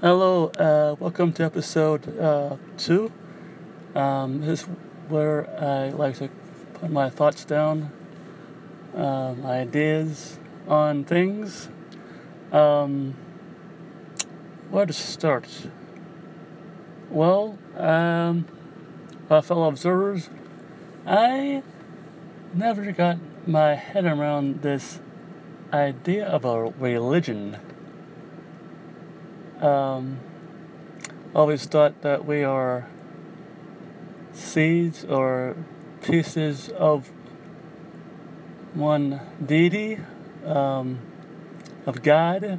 Hello, uh, welcome to episode uh, two. Um, this is where I like to put my thoughts down, uh, my ideas on things. Um, where to start? Well, um, uh, fellow observers, I never got my head around this idea of a religion um, always thought that we are seeds or pieces of one deity, um, of God,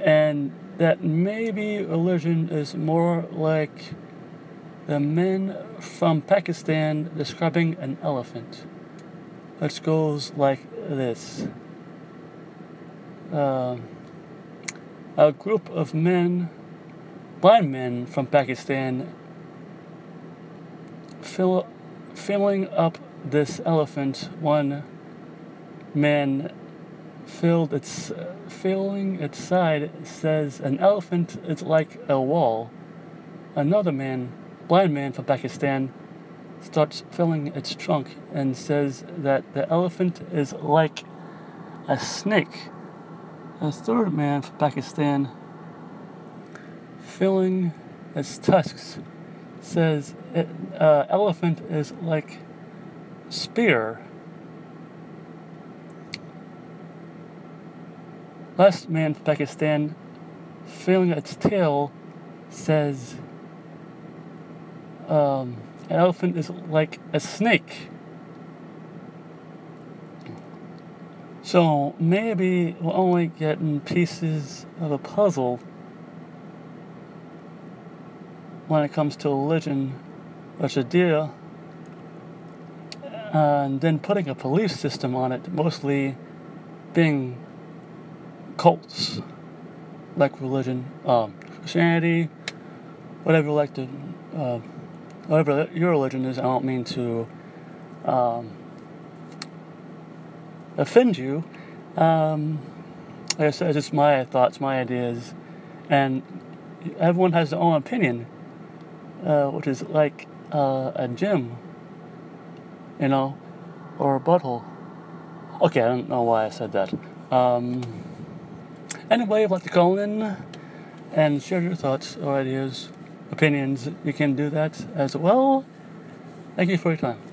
and that maybe religion is more like the men from Pakistan describing an elephant, which goes like this. Um, a group of men, blind men from Pakistan, fill, filling up this elephant. One man filled its filling its side says an elephant is like a wall. Another man, blind man from Pakistan, starts filling its trunk and says that the elephant is like a snake. A third man from Pakistan, filling its tusks, says it, uh, elephant is like spear. Last man from Pakistan, filling its tail, says um, an elephant is like a snake. So maybe we're only getting pieces of a puzzle when it comes to religion, is deal, and then putting a belief system on it, mostly being cults like religion, um, Christianity, whatever you like to, uh, whatever your religion is. I don't mean to. Um, offend you, um, said, it's just my thoughts, my ideas, and everyone has their own opinion, uh, which is like uh, a gym, you know, or a butthole. Okay, I don't know why I said that. Um, anyway, if you'd like to call in and share your thoughts or ideas, opinions, you can do that as well. Thank you for your time.